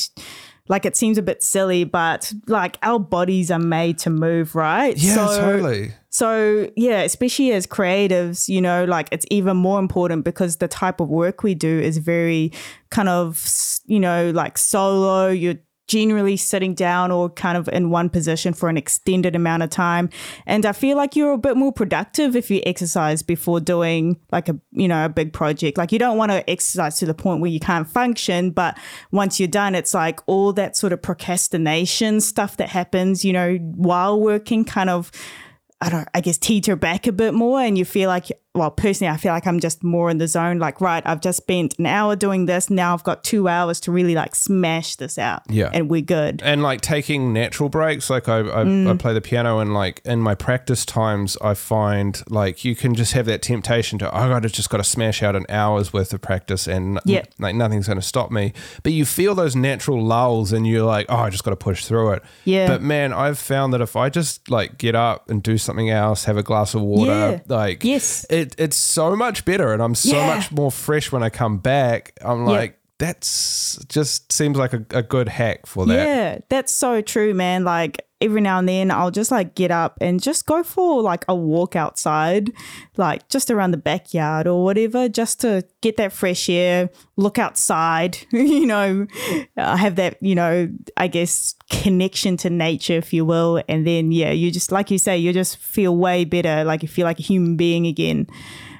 like it seems a bit silly, but like our bodies are made to move, right? Yeah, so, totally. So yeah, especially as creatives, you know, like it's even more important because the type of work we do is very kind of, you know, like solo. You're generally sitting down or kind of in one position for an extended amount of time. And I feel like you're a bit more productive if you exercise before doing like a, you know, a big project. Like you don't want to exercise to the point where you can't function, but once you're done, it's like all that sort of procrastination stuff that happens, you know, while working kind of I don't I guess teeter back a bit more and you feel like well, personally, I feel like I'm just more in the zone. Like, right, I've just spent an hour doing this. Now I've got two hours to really like smash this out. Yeah. And we're good. And like taking natural breaks. Like, I, I, mm. I, play the piano and like in my practice times, I find like you can just have that temptation to, oh, God, I just got to smash out an hour's worth of practice and yep. like nothing's going to stop me. But you feel those natural lulls and you're like, oh, I just got to push through it. Yeah. But man, I've found that if I just like get up and do something else, have a glass of water, yeah. like, yes. It, it, it's so much better and I'm so yeah. much more fresh when I come back. I'm like, that's just seems like a, a good hack for that. Yeah, that's so true, man. Like every now and then I'll just like get up and just go for like a walk outside, like just around the backyard or whatever, just to get that fresh air, look outside, [LAUGHS] you know, uh, have that, you know, I guess connection to nature, if you will. And then, yeah, you just, like you say, you just feel way better. Like you feel like a human being again.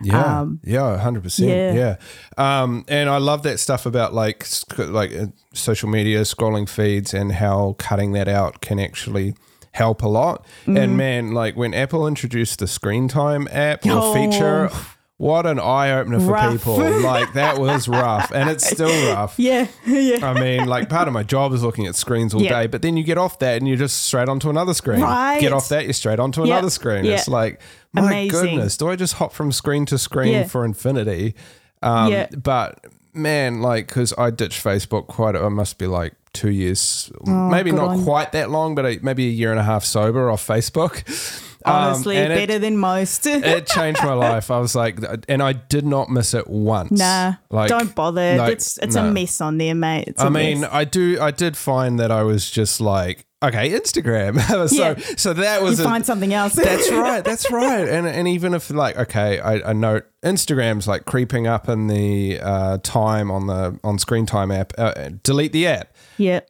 Yeah, um, yeah, hundred percent. Yeah, um, and I love that stuff about like like uh, social media, scrolling feeds, and how cutting that out can actually help a lot. Mm. And man, like when Apple introduced the Screen Time app or oh. feature. What an eye opener for rough. people. Like that was rough and it's still [LAUGHS] rough. Yeah. Yeah. I mean, like part of my job is looking at screens all yeah. day, but then you get off that and you're just straight onto another screen. Right. Get off that, you're straight onto yep. another screen. It's like, my Amazing. goodness, do I just hop from screen to screen yeah. for infinity? Um, yeah. But man, like, because I ditched Facebook quite, it must be like two years, oh, maybe not on. quite that long, but a, maybe a year and a half sober off Facebook. Honestly, um, better it, than most. [LAUGHS] it changed my life. I was like, and I did not miss it once. Nah, like, don't bother. Like, it's it's no. a mess on there, mate. It's I mean, mess. I do. I did find that I was just like, okay, Instagram. [LAUGHS] so yeah. so that was you a, find something else. that's [LAUGHS] right. That's right. And and even if like okay, I, I note Instagram's like creeping up in the uh, time on the on screen time app. Uh, delete the app. Yeah.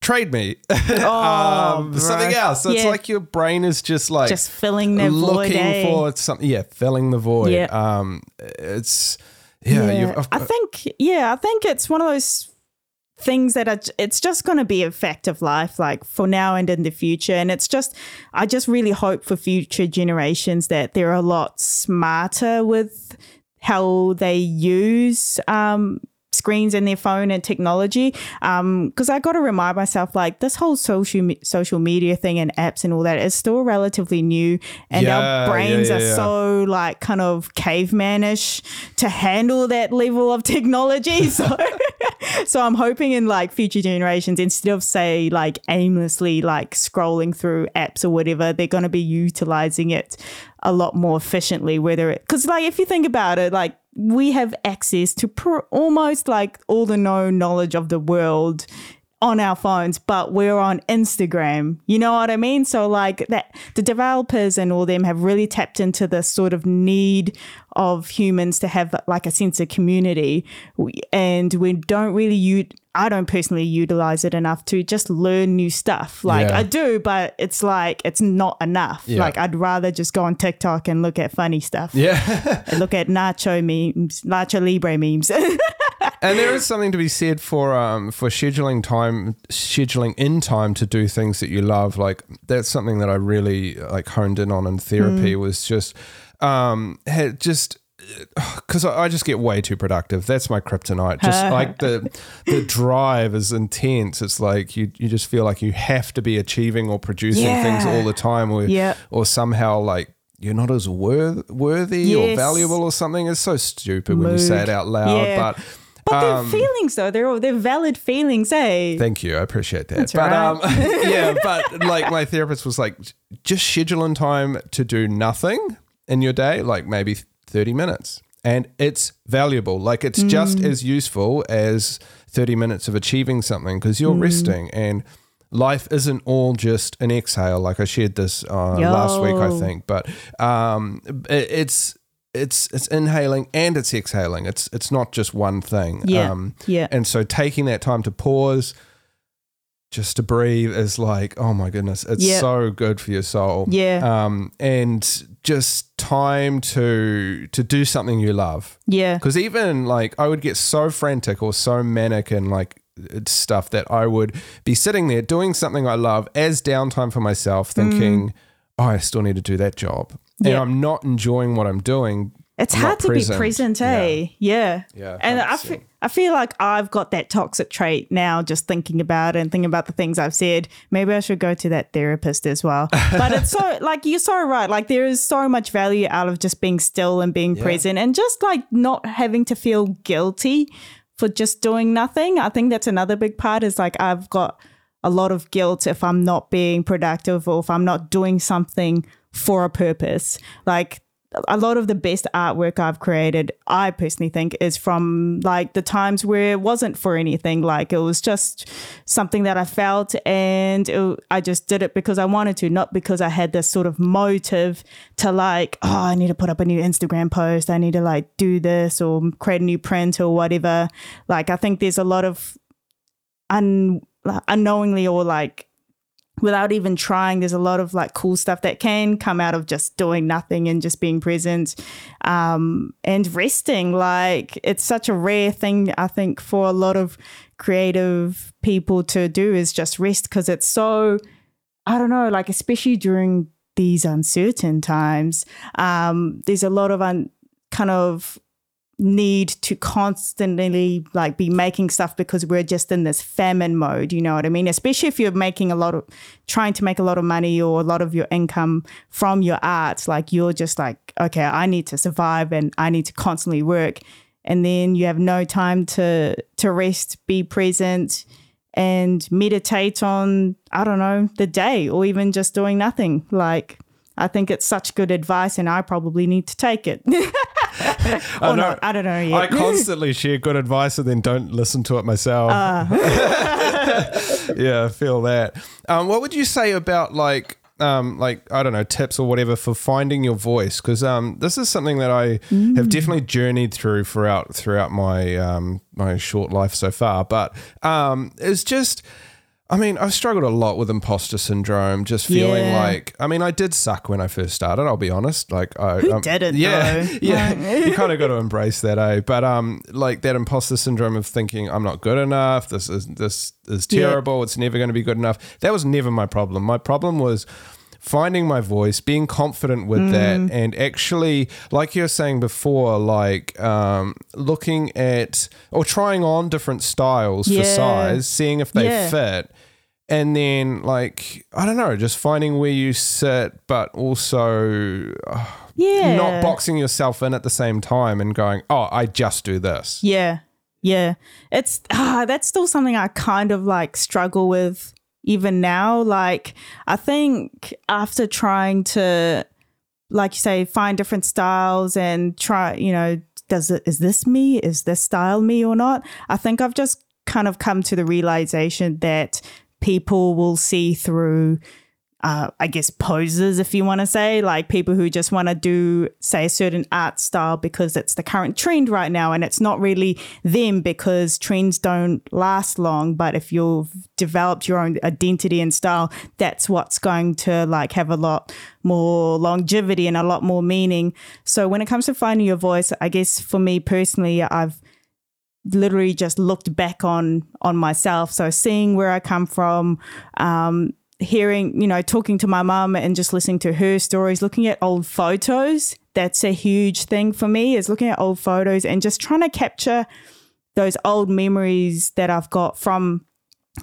Trade me. [LAUGHS] Oh, um, something else. So yeah. it's like your brain is just like just filling the looking void, eh? for something. Yeah, filling the void. Yeah. Um, it's yeah. yeah. I think yeah. I think it's one of those things that are it's just going to be a fact of life like for now and in the future and it's just i just really hope for future generations that they're a lot smarter with how they use um, screens and their phone and technology because um, i got to remind myself like this whole social social media thing and apps and all that is still relatively new and yeah, our brains yeah, yeah, are so like kind of cavemanish to handle that level of technology. [LAUGHS] So so i'm hoping in like future generations instead of say like aimlessly like scrolling through apps or whatever they're going to be utilizing it a lot more efficiently whether it because like if you think about it like we have access to pr- almost like all the known knowledge of the world on our phones, but we're on Instagram. You know what I mean? So like that the developers and all them have really tapped into the sort of need of humans to have like a sense of community and we don't really use I don't personally utilize it enough to just learn new stuff. Like yeah. I do, but it's like it's not enough. Yeah. Like I'd rather just go on TikTok and look at funny stuff. Yeah. and look at Nacho memes, Nacho Libre memes. [LAUGHS] and there is something to be said for um for scheduling time scheduling in time to do things that you love. Like that's something that I really like honed in on in therapy mm. was just um had just because I just get way too productive. That's my kryptonite. Just [LAUGHS] like the the drive is intense. It's like you you just feel like you have to be achieving or producing yeah. things all the time, or yep. or somehow like you're not as worth, worthy yes. or valuable or something. It's so stupid Mood. when you say it out loud, yeah. but. But um, they're feelings though. They're all, they're valid feelings, eh? Thank you. I appreciate that. That's but right. um [LAUGHS] yeah, but like my therapist was like just scheduling time to do nothing in your day, like maybe 30 minutes and it's valuable. Like it's mm. just as useful as 30 minutes of achieving something because you're mm. resting and life isn't all just an exhale. Like I shared this uh, last week, I think, but um, it, it's it's it's inhaling and it's exhaling. It's it's not just one thing. Yeah. Um, yeah. And so taking that time to pause, just to breathe, is like, oh my goodness, it's yep. so good for your soul. Yeah. Um, and just time to to do something you love. Yeah. Because even like I would get so frantic or so manic and like stuff that I would be sitting there doing something I love as downtime for myself, thinking, mm. oh, I still need to do that job. And I'm not enjoying what I'm doing it's hard to present. be present, eh? Yeah. Yeah. and I feel, I feel like I've got that toxic trait now, just thinking about it and thinking about the things I've said. Maybe I should go to that therapist as well. [LAUGHS] But it's so, like, you're so right. Like, there is so much value out of just being still and being yeah. present and just like not having to feel guilty for just doing nothing. I think that's another big part is like, I've got a lot of guilt if I'm not being productive or if I'm not doing something for a purpose. Like, a lot of the best artwork I've created, I personally think, is from like the times where it wasn't for anything. Like it was just something that I felt and it, I just did it because I wanted to, not because I had this sort of motive to like, oh, I need to put up a new Instagram post. I need to like do this or create a new print or whatever. Like I think there's a lot of un- unknowingly or like without even trying there's a lot of like cool stuff that can come out of just doing nothing and just being present um, and resting. Like it's such a rare thing i think for a lot of creative people to do is just rest because it's so i don't know like especially during these uncertain times um, there's a lot of un- kind of need to constantly like be making stuff because we're just in this famine mode you know what i mean? Especially if you're making a lot of trying to make a lot of money or a lot of your income from your art like you're just like okay i need to survive and i need to constantly work. And then you have no time to to rest be present and meditate on i don't know the day or even just doing nothing. Like i think it's such good advice and i probably need to take it [LAUGHS] [LAUGHS] or not. I don't know yet. I constantly share good advice and then don't listen to it myself. Uh. [LAUGHS] yeah, I feel that. Um, what would you say about like um, like I don't know tips or whatever for finding your voice because um, this is something that I mm. have definitely journeyed through throughout throughout my um, my short life so far. But um, it's just I mean, I've struggled a lot with imposter syndrome, just feeling yeah. like, I mean, I did suck when I first started. I'll be honest. Like, I Who um, didn't? Yeah, [LAUGHS] yeah. [LAUGHS] you kind of got to embrace that, eh? But um, like that imposter syndrome of thinking I'm not good enough. This is this is terrible. Yeah. It's never going to be good enough. That was never my problem. My problem was finding my voice, being confident with mm. that, and actually, like you were saying before, like um, looking at or trying on different styles yeah. for size, seeing if they yeah. fit. And then, like, I don't know, just finding where you sit, but also uh, yeah. not boxing yourself in at the same time and going, oh, I just do this. Yeah. Yeah. It's, ah, that's still something I kind of like struggle with even now. Like, I think after trying to, like you say, find different styles and try, you know, does it, is this me? Is this style me or not? I think I've just kind of come to the realization that people will see through uh, I guess posers, if you want to say, like people who just want to do, say, a certain art style because it's the current trend right now. And it's not really them because trends don't last long. But if you've developed your own identity and style, that's what's going to like have a lot more longevity and a lot more meaning. So when it comes to finding your voice, I guess for me personally, I've literally just looked back on on myself so seeing where i come from um, hearing, you know, talking to my mum and just listening to her stories, looking at old photos. That's a huge thing for me is looking at old photos and just trying to capture those old memories that I've got from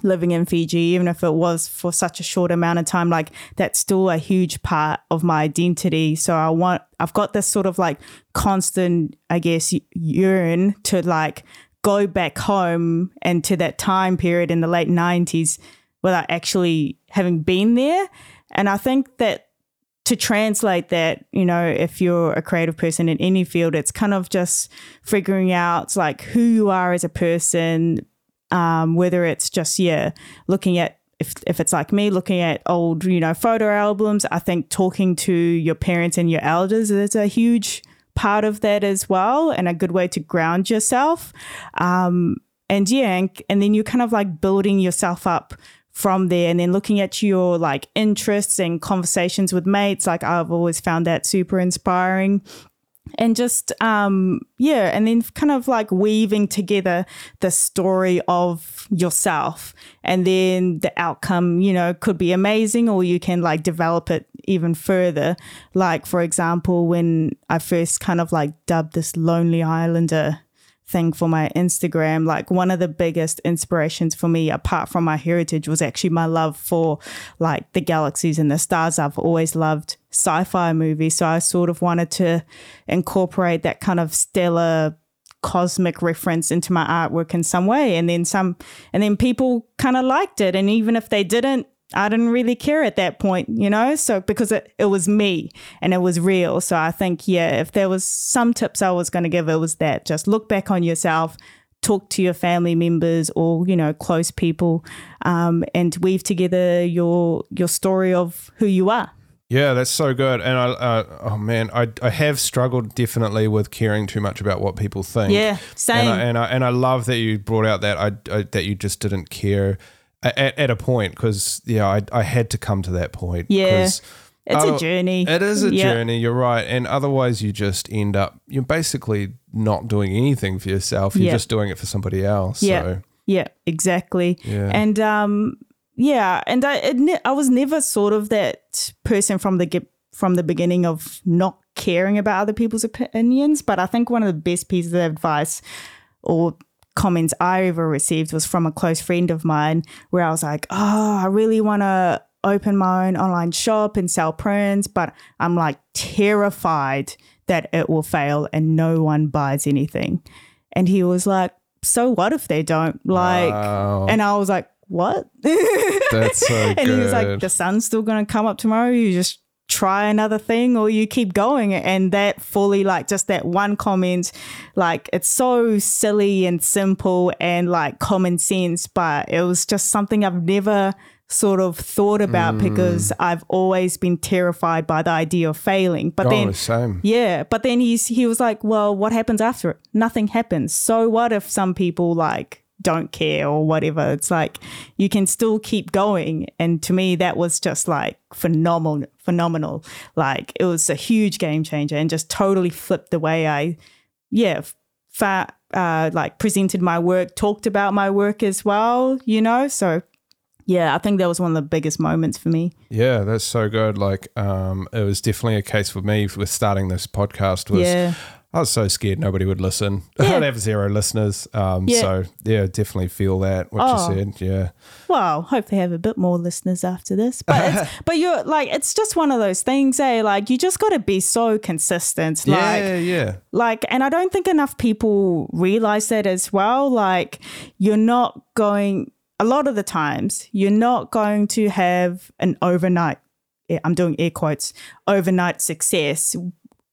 living in Fiji, even if it was for such a short amount of time, like that's still a huge part of my identity. So I want, I've got this sort of like constant, I guess, yearn to like go back home and to that time period in the late 90s without actually having been there. And I think that to translate that, you know, if you're a creative person in any field, it's kind of just figuring out like who you are as a person, um, whether it's just, yeah, looking at if, if it's like me looking at old you know photo albums i think talking to your parents and your elders is a huge part of that as well and a good way to ground yourself. Um, and yeah and, and then you're kind of like building yourself up from there and then looking at your like interests and conversations with mates. Like i've always found that super inspiring and just um yeah and then kind of like weaving together the story of yourself and then the outcome you know could be amazing or you can like develop it even further like for example when i first kind of like dubbed this lonely islander thing for my Instagram, like one of the biggest inspirations for me, apart from my heritage, was actually my love for like the galaxies and the stars. I've always loved sci fi movie. So I sort of wanted to incorporate that kind of stellar cosmic reference into my artwork in some way and then some and then people kind of liked it and even if they didn't I didn't really care at that point, you know? So because it, it was me and it was real. So I think, yeah, if there was some tips I was going to give, it was that just look back on yourself, talk to your family members or, you know, close people um, and weave together your your story of who you are. Yeah, that's so good. And I, uh, oh man, I, I have struggled definitely with caring too much about what people think. Yeah, same. And I, and I, and I love that you brought out that I, I that you just didn't care at, at a point because yeah, I, I had to come to that point. Yeah. It's other- a journey. It is a Yeah. journey. You're right, and otherwise you just end up you're basically not doing anything for yourself. You're Yeah. just doing it for somebody else. Yeah. So Yeah, exactly. Yeah. And um, yeah, and I it ne- I was never sort of that person from the get from the beginning of not caring about other people's opinions. But I think one of the best pieces of advice or comments I ever received was from a close friend of mine, where I was like, "Oh, I really want to." Open my own online shop and sell prints, but I'm like terrified that it will fail and no one buys anything. And he was like, So what if they don't? Like, Wow. and I was like, What? [LAUGHS] that's so and he was like, The sun's still going to come up tomorrow. You just try another thing or you keep going. And that fully, like, just that one comment, like, it's so silly and simple and like common sense, but it was just something I've never sort of thought about Mm. because I've always been terrified by the idea of failing. But oh, then same. yeah, but then he's he was like, "Well, what happens after it? Nothing happens. So what if some people like don't care or whatever? It's like you can still keep going." And to me, that was just like phenomenal, phenomenal. Like it was a huge game changer and just totally flipped the way I, yeah, fa- uh, like presented my work, talked about my work as well. You know, so. Yeah, I think that was one of the biggest moments for me. Yeah, that's so good. Like, um, it was definitely a case for me with starting this podcast. Was Yeah. I was so scared nobody would listen. [LAUGHS] Yeah. I'd have zero listeners. Um, Yeah. so yeah, definitely feel that what Oh. you said. Yeah, Well, hope they have a bit more listeners after this. But it's, [LAUGHS] but you're like it's just one of those things, eh? Like you just got to be so consistent. Like yeah, yeah. like and I don't think enough people realize that as well. Like you're not going a lot of the times you're not going to have an overnight eh, I'm doing air quotes overnight success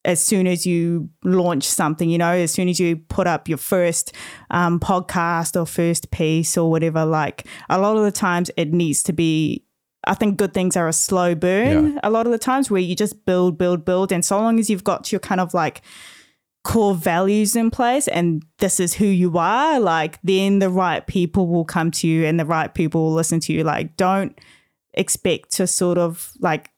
as soon as you launch something, you know, as soon as you put up your first um, podcast or first piece or whatever, like a lot of the times it needs to be. I think good things are a slow burn Yeah. a lot of the times where you just build, build, build. And so long as you've got your kind of like core values in place and this is who you are, like then the right people will come to you and the right people will listen to you. Like don't expect to sort of like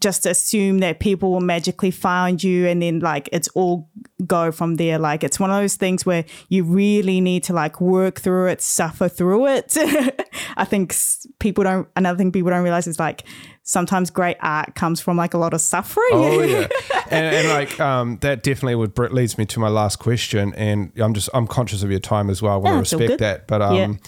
just assume that people will magically find you and then like it's all go from there. Like it's one of those things where you really need to like work through it suffer through it. [LAUGHS] I think people don't another thing people don't realize is like sometimes great art comes from like a lot of suffering. Oh yeah, [LAUGHS] and, and like um, that definitely would leads me to my last question, and I'm just I'm conscious of your time as well. I want Yeah, to respect that, but um,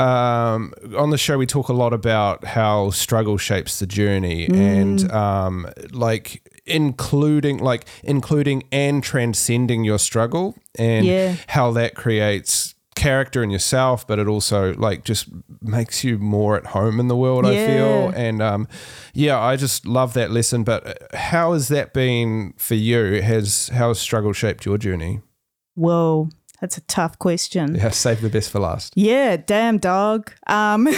um, on the show we talk a lot about how struggle shapes the journey, Mm. and um, like including like including and transcending your struggle, and Yeah. how that creates character in yourself, but it also like just makes you more at home in the world. I feel, and um, yeah, I just love that lesson. But uh, how has that been for you? Has how has struggle shaped your journey? whoa that's a tough question Yeah, save the best for last. Yeah, damn dog. Um,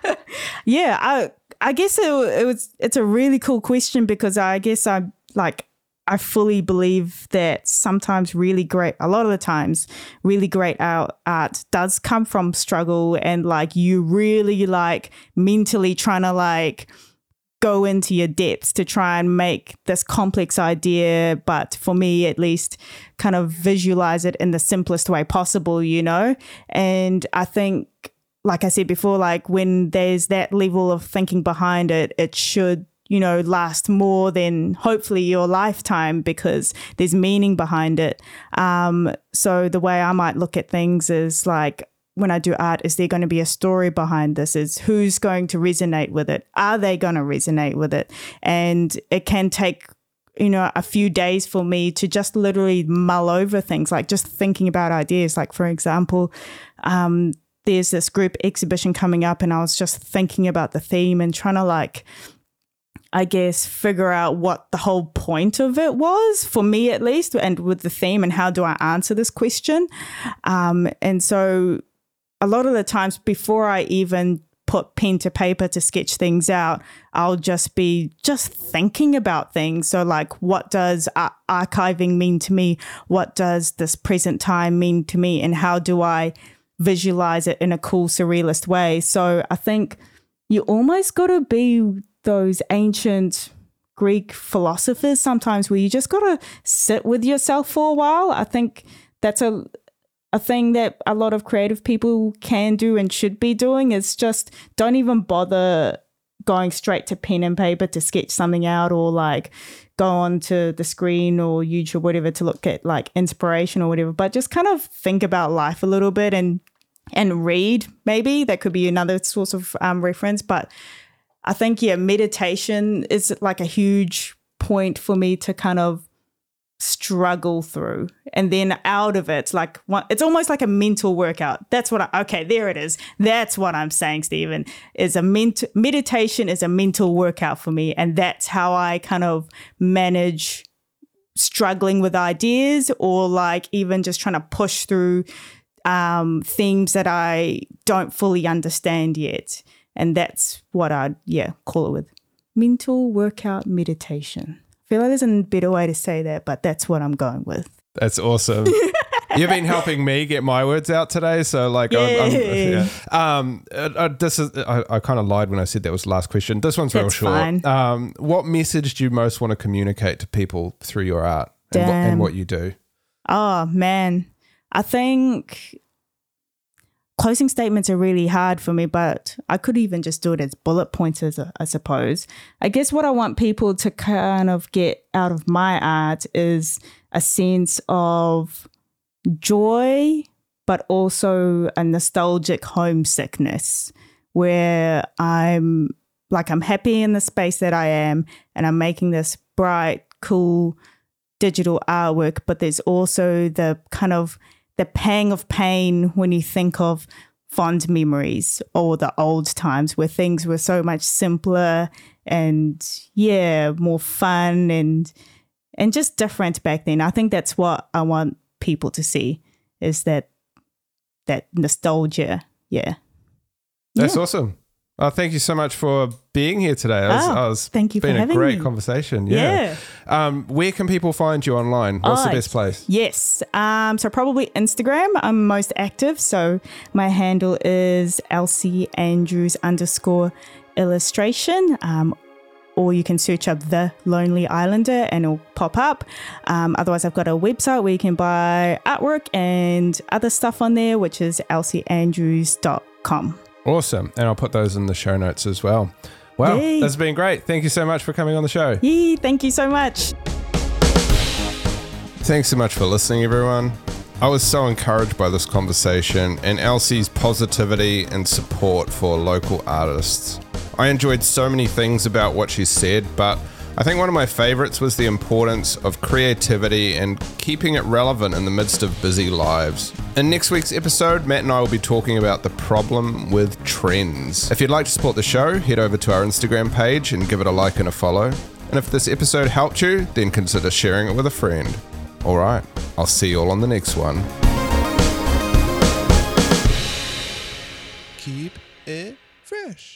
[LAUGHS] yeah, I I guess it, it was it's a really cool question because I guess I like I fully believe that sometimes really great, a lot of the times, really great art, art does come from struggle and like you really like mentally trying to like go into your depths to try and make this complex idea, but for me at least, kind of visualize it in the simplest way possible, you know? And I think, like I said before, like when there's that level of thinking behind it, it should you know, last more than hopefully your lifetime because there's meaning behind it. Um, so the way I might look at things is like when I do art, is there going to be a story behind this? Is who's going to resonate with it? Are they going to resonate with it? And it can take you know a few days for me to just literally mull over things like just thinking about ideas like for example um there's this group exhibition coming up, and I was just thinking about the theme and trying to like, I guess, figure out what the whole point of it was for me at least, and with the theme, and how do I answer this question. Um, and so, a lot of the times before I even put pen to paper to sketch things out, I'll just be just thinking about things. So, like, what does ar- archiving mean to me? What does this present time mean to me? And how do I visualize it in a cool, surrealist way? So, I think you almost got to be those ancient Greek philosophers sometimes where you just got to sit with yourself for a while. I think that's a a thing that a lot of creative people can do and should be doing is just don't even bother going straight to pen and paper to sketch something out or like go onto the screen or YouTube, whatever, to look at like inspiration or whatever. But just kind of think about life a little bit and and read. Maybe that could be another source of um, reference. But I think yeah, meditation is like a huge point for me to kind of struggle through. And then out of it like it's almost like a mental workout. That's what I, okay there it is. That's what i'm saying stephen is a ment- meditation is a mental workout for me. And that's how i kind of manage struggling with ideas or like even just trying to push through um, things that i don't fully understand yet. And that's what i'd yeah call it with. Mental workout meditation feel like there's a better way to say that, but that's what I'm going with. That's awesome. [LAUGHS] You've been helping me get my words out today, so like, I'm, I'm, yeah. Um, uh, uh, this is I, I kind of lied when I said that was the last question. This one's real short. fine. Um, what message do you most want to communicate to people through your art and what, and what you do? Oh man, I think closing statements are really hard for me, but I could even just do it as bullet points, as I suppose. I guess what I want people to kind of get out of my art is a sense of joy, but also a nostalgic homesickness where I'm like, I'm happy in the space that I am and I'm making this bright, cool digital artwork, but there's also the kind of the pang of pain when you think of fond memories or the old times where things were so much simpler and yeah, more fun and and just different back then. I think that's what I want people to see is that that nostalgia. Yeah. That's Yeah. awesome. Oh, thank you so much for being here today. It was, Oh, it was thank you for been a great me. conversation. Yeah. Um, where can people find you online? What's the Oh, best place? Yes. Um, so probably Instagram. I'm most active. So my handle is Elsie Andrews underscore illustration. Um, or you can search up the Lonely Islander and it'll pop up. Um, otherwise, I've got a website where you can buy artwork and other stuff on there, which is elsieandrews.com. Awesome. And I'll put those in the show notes as well. Wow, Yay. that's been great. Thank you so much for coming on the show. Yee, thank you so much. Thanks so much for listening, everyone. I was so encouraged by this conversation and Elsie's positivity and support for local artists. I enjoyed so many things about what she said, but I think one of my favorites was the importance of creativity and keeping it relevant in the midst of busy lives. In next week's episode, Matt and I will be talking about the problem with trends. If you'd like to support the show, head over to our Instagram page and give it a like and a follow. And if this episode helped you, then consider sharing it with a friend. All right, I'll see you all on the next one. Keep it fresh.